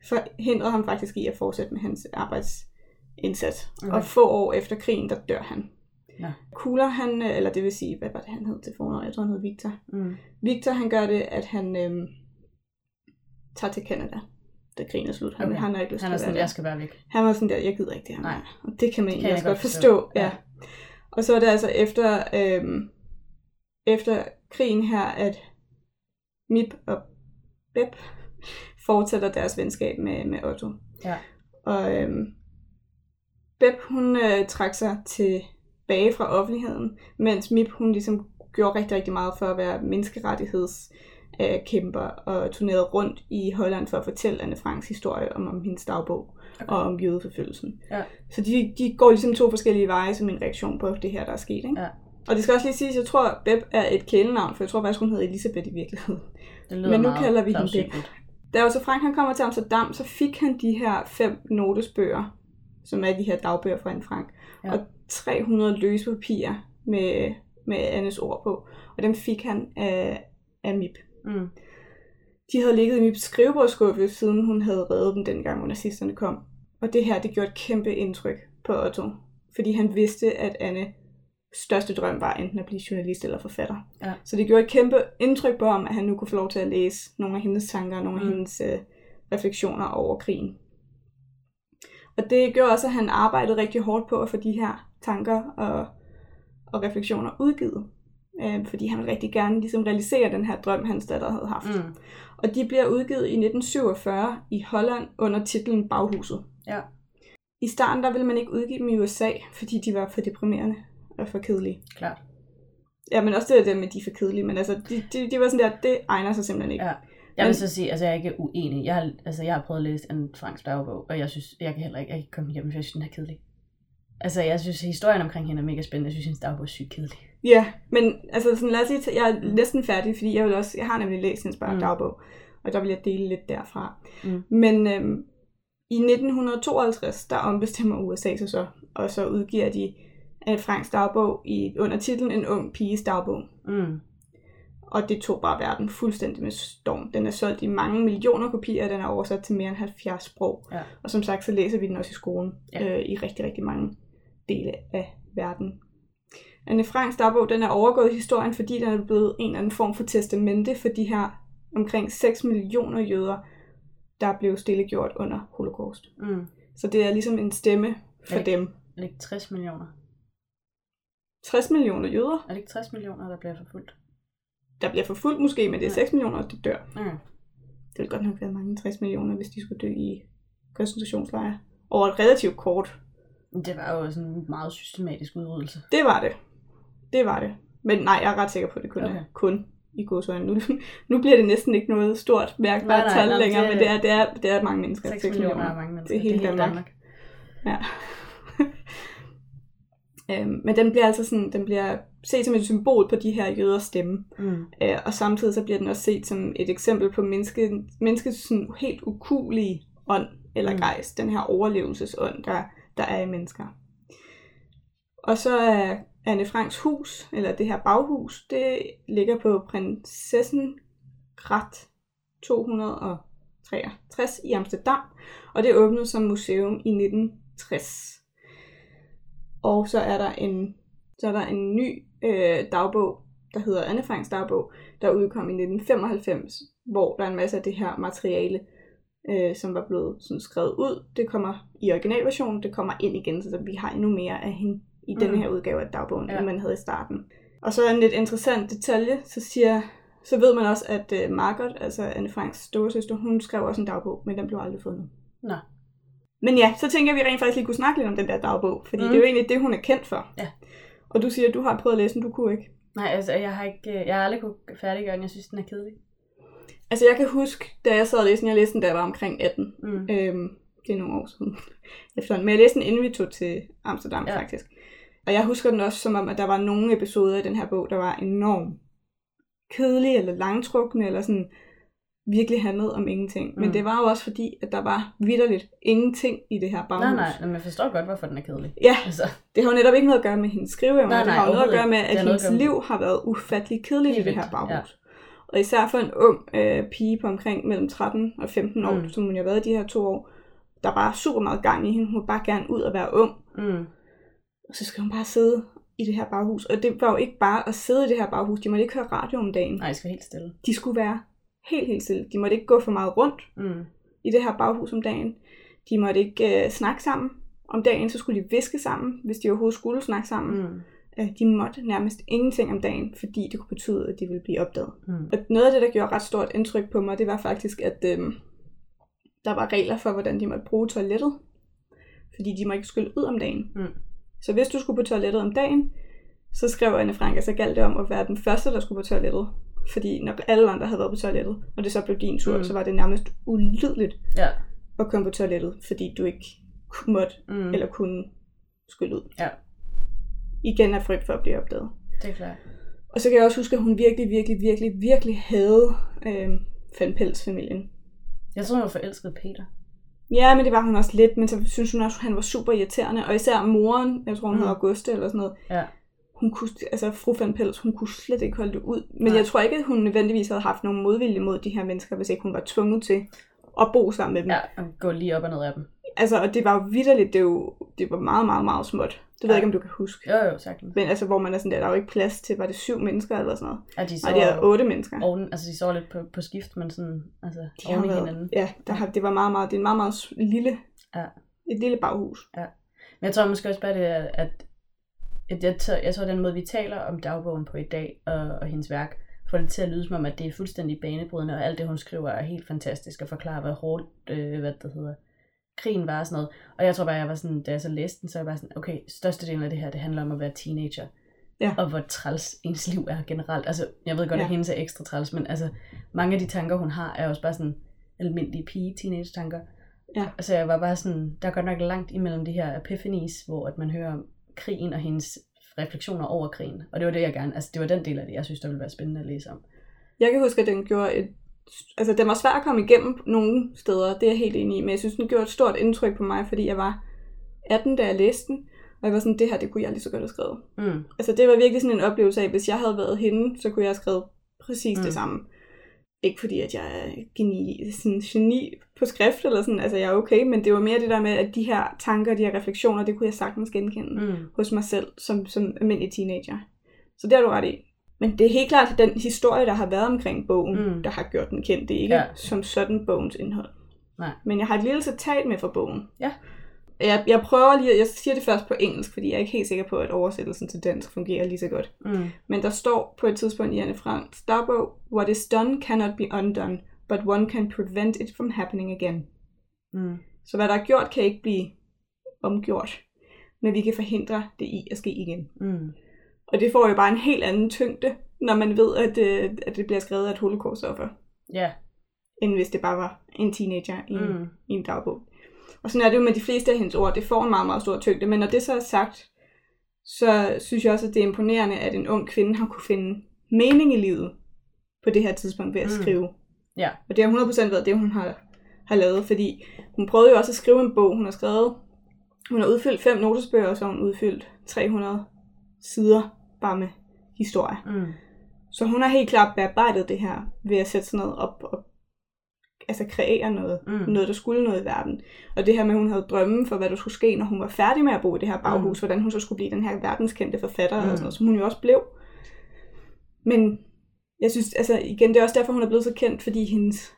forhindrede ham faktisk i at fortsætte med hans arbejdsindsats. Okay. Okay. Og få år efter krigen, der dør han. Ja. Kugler han, øh, eller det vil sige, hvad var det han hed til fornavn? Jeg tror han hed Victor. Mm. Victor han gør det, at han øhm, tager til Canada, da krigen er slut. Han, Okay. han har ikke lyst Han til er at sådan, jeg skal være væk. Han var sådan der, jeg gider ikke det her. Nej. Og det kan man egentlig jeg også godt godt forstå. forstå. Ja. Ja. Og så er det altså efter, øhm, efter krigen her, at Mip og Beb fortsætter deres venskab med, med Otto. Ja. Og øhm, Beb, hun øh, trak sig tilbage fra offentligheden, mens Mip, hun ligesom gjorde rigtig, rigtig meget for at være menneskerettigheds øh, og turnerede rundt i Holland for at fortælle Anne Franks historie om, om hendes dagbog okay. og om jødeforfølgelsen. Ja. Så de, de går ligesom to forskellige veje som en reaktion på det her, der er sket. Ikke? Ja. Og det skal også lige siges, jeg tror, Beb er et kælenavn, for jeg tror faktisk, hun hedder Elisabeth i virkeligheden. Det lyder Men nu kalder vi hende plausibelt. Da også Frank han kommer til Amsterdam, så fik han de her fem notesbøger, som er de her dagbøger fra Anne Frank, Ja. og 300 løse papirer med, med Annes ord på. Og dem fik han af, af Mip. Mm. De havde ligget i Mips skrivebordsskuffe, siden hun havde reddet dem dengang, hvor nazisterne kom. Og det her, det gjorde et kæmpe indtryk på Otto. Fordi han vidste, at Anne største drøm var enten at blive journalist eller forfatter. Ja. Så det gjorde et kæmpe indtryk på ham, at han nu kunne få lov til at læse nogle af hendes tanker og nogle af Mm. hendes øh, refleksioner over krigen. Og det gjorde også, at han arbejdede rigtig hårdt på at få de her tanker og, og refleksioner udgivet. Øh, fordi han ville rigtig gerne ligesom realisere den her drøm, hans datter havde haft. Mm. Og de bliver udgivet i 1947 i Holland under titlen Baghuset. Ja. I starten der ville man ikke udgive dem i USA, fordi de var for deprimerende og for kedelige. Klart. Ja, men også det der med, at de er for kedelige, men altså, de, de, de var sådan der, det egner sig simpelthen ikke. Ja. Jeg vil så sige, altså jeg er ikke uenig. Jeg har, altså, jeg har prøvet at læse en Franks dagbog, og jeg synes, jeg kan heller ikke, jeg kan komme igennem, for jeg synes, den er kedelig. Altså, jeg synes, historien omkring hende er mega spændende. Jeg synes, hendes dagbog er sygt kedelig. Ja, men altså sådan, lad os sige, jeg er næsten færdig, fordi jeg vil også, jeg har nemlig læst hendes Mm. dagbog, og der vil jeg dele lidt derfra. Mm. Men øhm, i 1952, der ombestemmer USA sig så, og så udgiver de Anne Franks dagbog i, under titlen En ung piges dagbog. Mm. Og det tog bare verden fuldstændig med storm. Den er solgt i mange millioner kopier, og den er oversat til mere end 70 sprog. Ja. Og som sagt, så læser vi den også i skolen Ja. øh, i rigtig, rigtig mange dele af verden. Anne Franks dagbog, den er overgået i historien, fordi den er blevet en eller anden form for testamente for de her omkring 6 millioner jøder, der blev stillegjort under holocaust. Mm. Så det er ligesom en stemme for Ja. dem. Er det ikke 60 millioner? 60 millioner jøder, Er det ikke 60 millioner, der bliver forfulgt? Der bliver forfulgt måske, men det er Ja. 6 millioner, der dør. Mm. Det ville godt nok være mange 60 millioner, hvis de skulle dø i koncentrationslejre. Over et relativt kort. Det var jo sådan en meget systematisk udryddelse. Det var det. Det var det. Men nej, jeg er ret sikker på, at det kun okay. er kun i godsøjne. Nu, nu bliver det næsten ikke noget stort mærkbart tal nej, længere, det- men det er, det, er, det er mange mennesker. 6 6 millioner er mange mennesker. Det er hele Danmark. Ja. øhm, men den bliver altså sådan, den bliver set som et symbol på de her jøders stemme. Mm. Øh, og samtidig så bliver den også set som et eksempel på menneske, menneskets sådan helt ukulige ånd eller Mm. gejst, den her overlevelsesånd, der, der er i mennesker. Og så er Anne Franks hus, eller det her baghus, det ligger på Prinsessen Grat 263 i Amsterdam, og det åbnede som museum i 1960. Og så er der en, så er der en ny øh, dagbog, der hedder Anne Franks dagbog, der udkom i 1995, hvor der er en masse af det her materiale, øh, som var blevet sådan skrevet ud. Det kommer i originalversionen, det kommer ind igen, så vi har endnu mere af hende i mm. Denne her udgave af dagbogen, ja. End man havde i starten. Og så en lidt interessant detalje, så siger så ved man også, at øh, Margot, altså Anne Franks storesøster, hun skrev også en dagbog, men den blev aldrig fundet. Nå. Men ja, så tænker jeg, at vi rent faktisk lige kunne snakke lidt om den der dagbog, fordi mm. Mm. det er jo egentlig det, hun er kendt for. Ja. Og du siger, at du har prøvet at læse den, du kunne ikke. Nej, altså, jeg har ikke, øh, jeg har aldrig kunne færdiggøre den. Jeg synes, den er kedelig. Altså jeg kan huske, da jeg sad og læste den, jeg læste den, da jeg var omkring 18. Mm. Øhm, det er nogle år siden efterhånden. Men jeg læste den, inden vi tog til Amsterdam. Ja. faktisk. Og jeg husker den også som om, at der var nogle episoder i den her bog, der var enormt kedelige eller langtrukne, eller sådan virkelig handlede om ingenting. Men Mm. det var jo også fordi, at der var vidderligt ingenting i det her baghus. Nej, nej, men jeg forstår godt, hvorfor den er kedelig. Ja, Altså, det har jo netop ikke noget at gøre med hendes skriveevner. Nej, Det nej, har jo noget at gøre med, at Det har hendes med- liv har været ufattelig kedeligt i det her baghus. Og især for en ung øh, pige på omkring mellem 13 og 15 år, Mm. som hun har været i de her to år, der var super meget gang i hende. Hun ville bare gerne ud og være ung. mm. Og så skal hun bare sidde i det her baghus. Og det var jo ikke bare at sidde i det her baghus. De måtte ikke høre radio om dagen. nej, jeg skal helt stille. De skulle være helt, helt stille. De måtte ikke gå for meget rundt Mm. i det her baghus om dagen. De måtte ikke øh, snakke sammen. Om dagen så skulle de viske sammen, hvis de overhovedet skulle snakke sammen. Mm. Øh, de måtte nærmest ingenting om dagen, fordi det kunne betyde, at de ville blive opdaget. Mm. Og noget af det, der gjorde ret stort indtryk på mig, det var faktisk, at øhm, der var regler for, hvordan de måtte bruge toilettet. Fordi de må ikke skylle ud om dagen. Mm. Så hvis du skulle på toilettet om dagen, så skrev Anne Frank, at så galt det om at være den første, der skulle på toilettet. Fordi når alle andre havde været på toilettet, og det så blev din tur, Mm. så var det nærmest ulideligt Ja. at komme på toilettet, fordi du ikke måtte Mm. eller kunne skylle ud. Ja. Igen af frygt for at blive opdaget. Det er klart. Og så kan jeg også huske, at hun virkelig, virkelig, virkelig, virkelig havde øh, Van Pels-familien. Jeg tror, jeg var forelsket Peter. Ja, men det var hun også lidt, men så synes hun også, at han var super irriterende. Og især moren, jeg tror hun mm. hed Auguste eller sådan noget, Ja. Hun kunne, altså fru Van Pels, hun kunne slet ikke holde det ud. Men Nej. jeg tror ikke, at hun nødvendigvis havde haft nogen modvilje mod de her mennesker, hvis ikke hun var tvunget til at bo sammen med dem. Ja, og gå lige op og ned af dem. Altså, og det var jo vidderligt, det, jo, det var meget, meget, meget småt. Det ved Ja. jeg ikke, om du kan huske. Jo, jo, sagtens. Men altså, hvor man er sådan der, der er jo ikke plads til, var det syv mennesker eller sådan noget? Ja, de Nej, det er så otte mennesker. oven, altså de så lidt på, på skift, men sådan, altså De oven i hinanden. Ja, der har, det var meget, meget, det er en meget, meget lille, Ja. et lille baghus. Men jeg tror måske også bare, det er, at jeg, tror, jeg tror, den måde, vi taler om dagbogen på i dag, og, og hendes værk, får det til at lyde som om, at det er fuldstændig banebrydende, og alt det, hun skriver, er helt fantastisk, og forklarer, hvad hårdt, øh, hvad det hedder, krigen var og sådan noget. Og jeg tror bare, jeg var sådan, da jeg så læste den, så var jeg bare sådan, okay, størstedelen af det her, det handler om at være teenager. Ja. Og hvor træls ens liv er generelt. Altså, jeg ved godt, Ja. at hendes er ekstra træls, men altså, mange af de tanker, hun har, er også bare sådan almindelige pige-teenage-tanker. Ja. Altså, jeg var bare sådan, der er godt nok langt imellem de her epiphanies, hvor at man hører om krigen og hendes refleksioner over krigen. Og det var det, jeg gerne, altså det var den del af det, jeg synes, der ville være spændende at læse om. Jeg kan huske, at den gjorde et... Altså, den var svær at komme igennem nogle steder, det er jeg helt enig i, men jeg synes, den gjorde et stort indtryk på mig, fordi jeg var 18, da jeg læste den, og jeg var sådan, det her, det kunne jeg lige så godt have skrevet. Mm. Altså, det var virkelig sådan en oplevelse af, hvis jeg havde været hende, så kunne jeg have skrevet præcis Mm. det samme. Ikke fordi, at jeg er geni, sådan geni på skrift, eller sådan, altså jeg er okay, men det var mere det der med, at de her tanker, de her refleksioner, det kunne jeg sagtens genkende Mm. hos mig selv som, som almindelig teenager. Så det har du ret i. Men det er helt klart den historie, der har været omkring bogen, Mm. der har gjort den kendt. Det er ikke ja. som sådan bogens indhold. Nej. Men jeg har et lille citat med fra bogen. Ja. Jeg, jeg prøver lige, jeg siger det først på engelsk, fordi jeg er ikke helt sikker på, at oversættelsen til dansk fungerer lige så godt. Mm. Men der står på et tidspunkt i Anne Franks dagbog, What is done cannot be undone, but one can prevent it from happening again. Mm. Så hvad der er gjort, kan ikke blive omgjort, men vi kan forhindre det i at ske igen. Mm. Og det får jo bare en helt anden tyngde, når man ved, at, øh, at det bliver skrevet af et holocaust-offer, Ja. end hvis det bare var en teenager i en, mm. i en dagbog. Og sådan er det jo med de fleste af hendes ord. Det får en meget, meget stor tyngde. Men når det så er sagt, så synes jeg også, at det er imponerende, at en ung kvinde har kunne finde mening i livet på det her tidspunkt ved at Mm. skrive. Ja. Og det har 100% været det, hun har, har lavet, fordi hun prøvede jo også at skrive en bog. Hun har skrevet, hun har udfyldt fem notesbøger, og så har hun udfyldt 300 sider bare med historie. Mm. Så hun har helt klart bearbejdet det her ved at sætte sådan noget op og altså kreere noget, Mm. mm. noget, der skulle noget i verden. Og det her med, at hun havde drømme for, hvad der skulle ske, når hun var færdig med at bo i det her baghus, mm. hvordan hun så skulle blive den her verdenskendte forfatter, mm. Mm. og sådan noget, som hun jo også blev. Men jeg synes, altså igen, det er også derfor, hun er blevet så kendt, fordi hendes,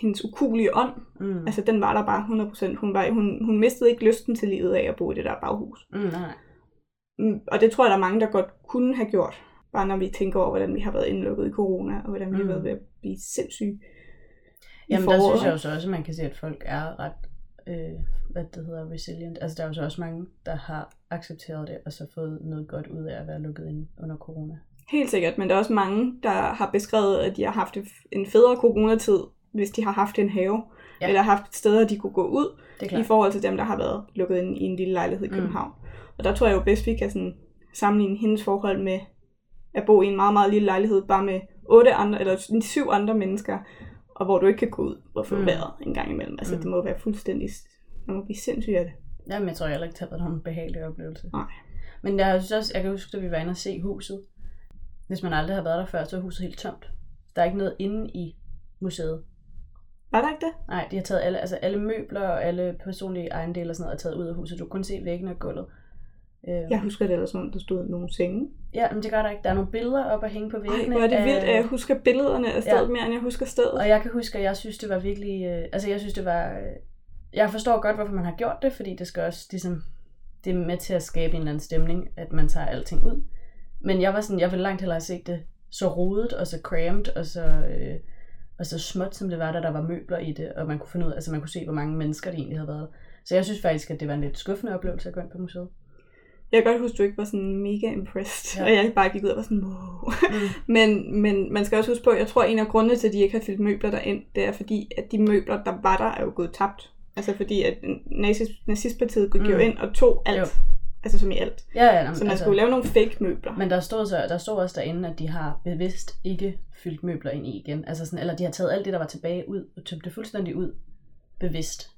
hendes ukulige ånd, Mm. altså den var der bare 100%. Hun, var, hun, hun mistede ikke lysten til livet af at bo i det der baghus. Mm. Nej. Mm, Og det tror jeg, der er mange, der godt kunne have gjort. Bare når vi tænker over, hvordan vi har været indlukket i corona, og hvordan vi mm. har Mm. været ved at blive sindssyge. Jamen, der synes jeg jo så også, at man kan se, at folk er ret, øh, hvad det hedder, resilient. Altså, der er jo så også mange, der har accepteret det, og så fået noget godt ud af at være lukket ind under corona. Helt sikkert, men der er også mange, der har beskrevet, at de har haft en federe coronatid, hvis de har haft en have, Ja. eller haft steder, de kunne gå ud, i forhold til dem, der har været lukket ind i en lille lejlighed i Mm. København. Og der tror jeg jo bedst, vi kan sådan sammenligne hendes forhold med at bo i en meget, meget lille lejlighed, bare med otte andre, eller syv andre mennesker, og hvor du ikke kan gå ud og få Mm. vejret en gang imellem. Altså, Mm. mm. det må være fuldstændig... Man må blive sindssyg af det. Jamen, jeg tror heller ikke, det har været nogen behagelig oplevelse. Nej. Men jeg synes også, jeg kan huske, at vi var inde og se huset. Hvis man aldrig har været der før, så er huset helt tomt. Der er ikke noget inde i museet. Var der ikke det? Nej, de har taget alle, altså alle møbler og alle personlige ejendele og sådan noget er taget ud af huset. Du kan kun se væggene og gulvet. Øh, Jeg husker det ellers, som der stod nogle senge. ja, men det gør der ikke. Der er nogle billeder op at hænge på Ej, væggene. hvor er det af- vildt, at jeg husker billederne af stedet Ja. mere, end jeg husker stedet. Og jeg kan huske, at jeg synes, det var virkelig... Øh, altså, jeg synes, det var... Øh, jeg forstår godt, hvorfor man har gjort det, fordi det skal også ligesom... Det er med til at skabe en eller anden stemning, at man tager alting ud. Men jeg var sådan, jeg ville langt hellere set det så rodet og så cramped og så, øh, og så småt, som det var, da der var møbler i det, og man kunne finde ud, altså man kunne se, hvor mange mennesker det egentlig havde været. Så jeg synes faktisk, at det var en lidt skuffende oplevelse at gå ind på museet. Jeg kan godt huske, at du ikke var sådan mega impressed, Ja. og jeg bare gik ud og var sådan, wow. Mm. Men, men man skal også huske på, jeg tror, en af grundene til, at de ikke har fyldt møbler derind, det er fordi, at de møbler, der var der, er jo gået tabt. Altså fordi, at nazis, nazistpartiet gik mm. jo ind og tog alt. Jo. Altså som i alt. Ja, ja, jamen, Så man altså, skulle lave nogle fake møbler. Men der stod, så, der stod også derinde, at de har bevidst ikke fyldt møbler ind i igen. Altså sådan, eller de har taget alt det, der var tilbage ud, og tømt det fuldstændig ud, bevidst.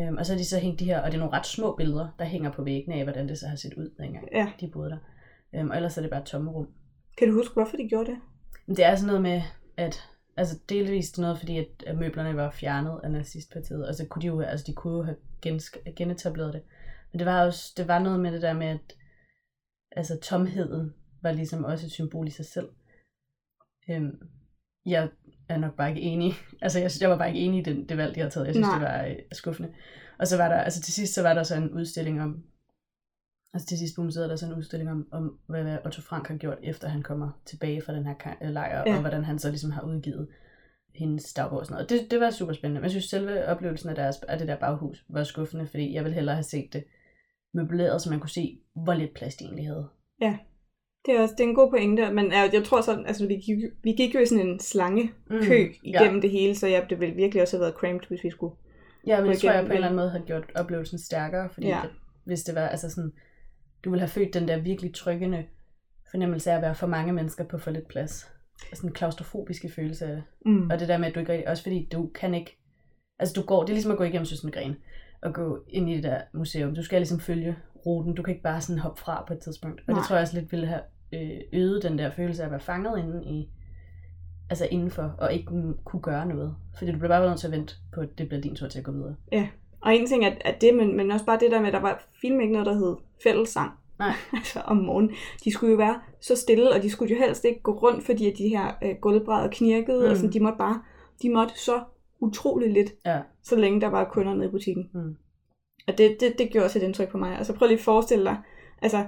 Øhm, og så har de så hængt de her, og det er nogle ret små billeder, der hænger på væggene af, hvordan det så har set ud, dengang Ja. de boede der. Øhm, og ellers er det bare et tommerum. Kan du huske, hvorfor de gjorde det? Det er sådan noget med, at altså delvist noget, fordi at, at møblerne var fjernet af nazistpartiet, og så kunne de jo, altså de kunne jo have gensk- genetableret det. Men det var også, det var noget med det der med, at altså tomheden var ligesom også et symbol i sig selv. Øhm, jeg er nok bare ikke enig. Altså jeg, synes, jeg var bare ikke enig i det, det valg, de har taget. Jeg synes, Nej. det var øh, skuffende. Og så var der, altså til sidst, så var der så en udstilling om, altså til sidst på museet er der så en udstilling om, om hvad, hvad Otto Frank har gjort, efter han kommer tilbage fra den her øh, lejr, ja. Ja. og hvordan han så ligesom har udgivet hendes dagbog og sådan noget. Det, det var super spændende. Men jeg synes, selve oplevelsen af, deres, af det der baghus var skuffende, fordi jeg ville hellere have set det møbleret, så man kunne se, hvor lidt plads de egentlig havde. Det er, også, det er en god pointe, men jeg, tror sådan, altså vi gik, vi gik jo i sådan en slange kø mm, igennem ja. det hele, så ja, det ville virkelig også have været cramped, hvis vi skulle. Ja, men det tror jeg på en eller anden måde havde gjort oplevelsen stærkere, fordi Ja. det, hvis det var, altså sådan, du ville have følt den der virkelig tryggende fornemmelse af at være for mange mennesker på for lidt plads. Sådan en klaustrofobiske følelse af det. Mm. Og det der med, at du ikke rigtig, også fordi du kan ikke, altså du går, det er ligesom at gå igennem Søsengren og gå ind i det der museum. Du skal ligesom følge ruten, du kan ikke bare sådan hoppe fra på et tidspunkt. Og Nej. det tror jeg også lidt ville have øh, øget den der følelse af at være fanget inde i, altså indenfor, og ikke kunne, gøre noget. Fordi du blev bare nødt til at vente på, at det bliver din tur til at gå videre. Og en ting er, at det, men, men også bare det der med, at der var film ikke noget, der hed fællessang. Nej. altså om morgenen. De skulle jo være så stille, og de skulle jo helst ikke gå rundt, fordi at de her øh, gulvbrædder knirkede, mm. og sådan, Mm. de måtte bare, de måtte så utroligt lidt, Ja. så længe der var kunder nede i butikken. Mm. Og det, det, det gjorde også et indtryk på mig. Altså prøv lige at forestille dig, altså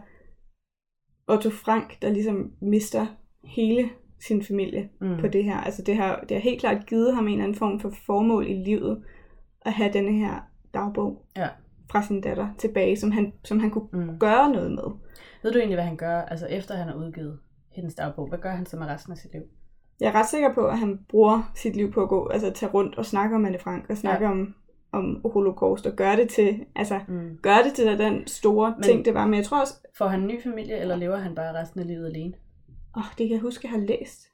Otto Frank, der ligesom mister hele sin familie Mm. på det her. Altså det har, det har helt klart givet ham en eller anden form for formål i livet, at have denne her dagbog Ja. fra sin datter tilbage, som han, som han kunne Mm. gøre noget med. Ved du egentlig, hvad han gør, altså efter han har udgivet hendes dagbog? Hvad gør han så med resten af sit liv? Jeg er ret sikker på, at han bruger sit liv på at gå, altså tage rundt og snakke om Anne Frank, og snakke ja. om, om holocaust, og gøre det til, altså Mm. gøre det til den store Men- ting, det var. Men jeg tror også, Får han en ny familie, eller lever han bare resten af livet alene? åh, det kan jeg huske, jeg har læst.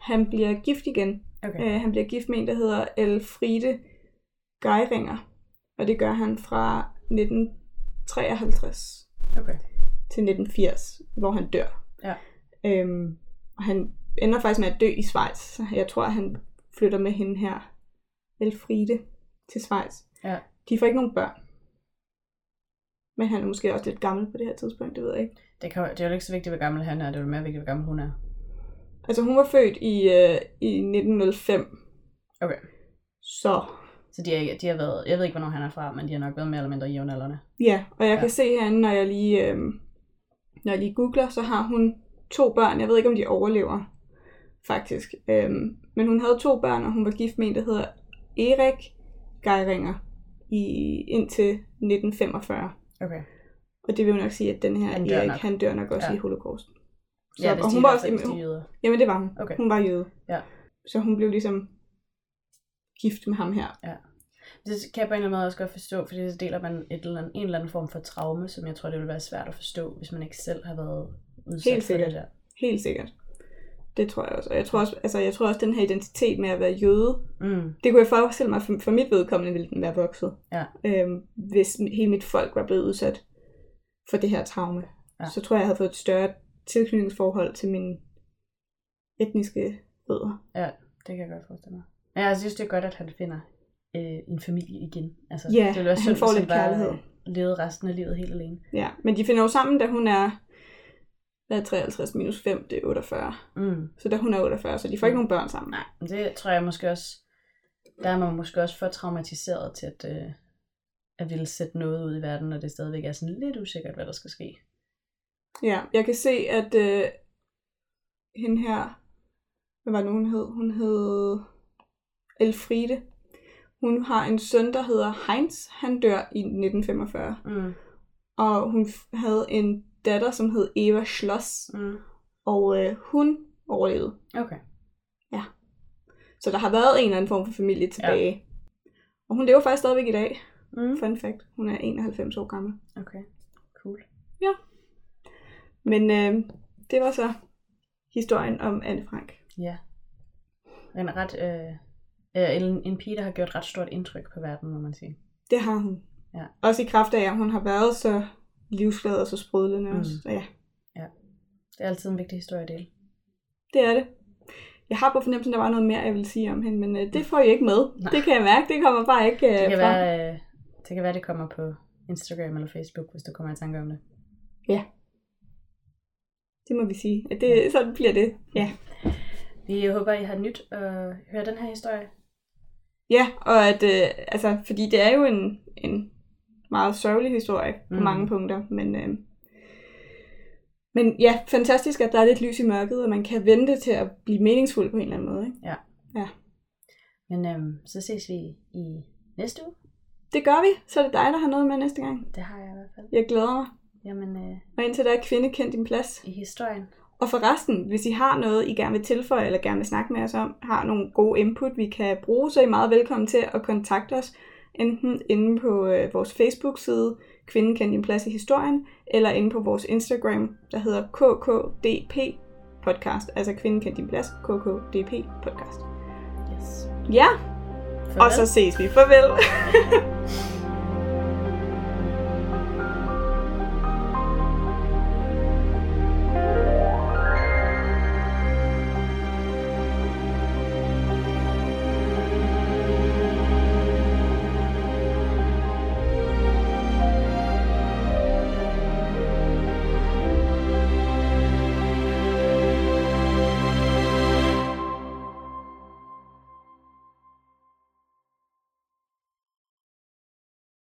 Han bliver gift igen. Okay. Øh, han bliver gift med en, der hedder Elfriede Geiringer. Og det gør han fra 1953 Okay. til 1980, hvor han dør. Ja. Øhm, og han ender faktisk med at dø i Schweiz. Så jeg tror, at han flytter med hende her, Elfriede, til Schweiz. Ja. De får ikke nogen børn. Men han er måske også lidt gammel på det her tidspunkt, det ved jeg ikke. Det, kan, det er jo ikke så vigtigt, hvor gammel han er, det er jo mere vigtigt, hvor gammel hun er. Altså hun var født i, øh, i 1905. Okay. Så Så de, er, de har været, jeg ved ikke, hvornår han er fra, men de har nok været mere eller mindre jævnaldrende. Ja, og jeg Ja. kan se herinde, når jeg lige, øh, når jeg lige googler, så har hun to børn. Jeg ved ikke, om de overlever, faktisk. Øhm, men hun havde to børn, og hun var gift med en, der hedder Erik Geiringer i, indtil 1945. Okay. Og det vil jo nok sige, at den her Han han dør Erik, nok. han dør nok også Ja. ja. i holocaust. Så, Ja, hvis og hun var også, jamen, jøder. jamen det var hun. Okay. Hun var jøde. Ja. Så hun blev ligesom gift med ham her. Det kan jeg på en eller anden måde også godt forstå, fordi så deler man et eller andet, en eller anden form for traume, som jeg tror, det vil være svært at forstå, hvis man ikke selv har været udsat Helt for sikkert. det der. Helt sikkert. Det tror jeg også. Og jeg tror også, altså, jeg tror også, den her identitet med at være jøde, Mm. Det kunne jeg forestille mig, for, for mit vedkommende ville den være vokset. Ja. Øhm, hvis hele mit folk var blevet udsat for det her traume. Ja. Ja. Så tror jeg, jeg havde fået et større tilknytningsforhold til mine etniske rødder. Det kan jeg godt forestille mig. Men jeg synes, det er godt, at han finder øh, en familie igen. Altså, Ja, det ville være han synd, får lidt kærlighed. levede resten af livet helt alene. Ja, men de finder jo sammen, da hun er, hvad er 53 minus 5, det er 48. Mm. Så da hun er 48, så de får ikke nogen børn sammen. Nej, men det tror jeg måske også, der er man måske også for traumatiseret til at, øh, at ville sætte noget ud i verden, når det stadigvæk er sådan lidt usikkert, hvad der skal ske. Ja, jeg kan se, at øh, hende her, hvad var det hun hed? Hun hed Elfriede. Hun har en søn, der hedder Heinz. Han dør i 1945. Mm. Og hun havde en datter, som hed Eva Schloss. Mm. Og øh, hun overlevede. Okay. Så der har været en eller anden form for familie tilbage. Ja. Og hun lever faktisk stadigvæk i dag. Mm. Fun fact. Hun er 91 år gammel. Okay. Cool. Men øh, det var så historien om Anne Frank. Ja. En ret, øh, øh, en, en pige, der har gjort ret stort indtryk på verden, må man sige. Det har hun. Ja. Også i kraft af, at hun har været så livsglad og så sprudlende Mm. også. Så ja, Det er altid en vigtig historie at dele. det er det. Jeg har på fornemmelsen, at der var noget mere, jeg ville sige om hende, men øh, det får I ikke med. Nej. Det kan jeg mærke, det kommer bare ikke øh, Det kan, frem. være, øh, det kan være, det kommer på Instagram eller Facebook, hvis du kommer i tanke om det. Det må vi sige. At det, sådan bliver det. Ja. Vi håber, I har nyt at høre den her historie. Ja, og at, øh, altså, fordi det er jo en, en meget sørgelig historie på Mm. mange punkter, men, øh, men ja, fantastisk, at der er lidt lys i mørket, og man kan vente til at blive meningsfuld på en eller anden måde. Ikke? Men øhm, så ses vi i næste uge. Det gør vi, så er det dig, der har noget med næste gang. Det har jeg i hvert fald. Jeg glæder mig. Jamen, øh, Og indtil der er kvinde kendt din plads. i historien. Og forresten, hvis I har noget, I gerne vil tilføje, eller gerne vil snakke med os om, har nogle gode input, vi kan bruge, så er I meget velkommen til at kontakte os, enten inde på øh, vores Facebook-side, Kvinden kendt din plads i historien, eller inde på vores Instagram, der hedder KKDP podcast, altså Kvinden kendt din plads, KKDP podcast. Yes. Ja, Farvel. og så ses vi. Farvel.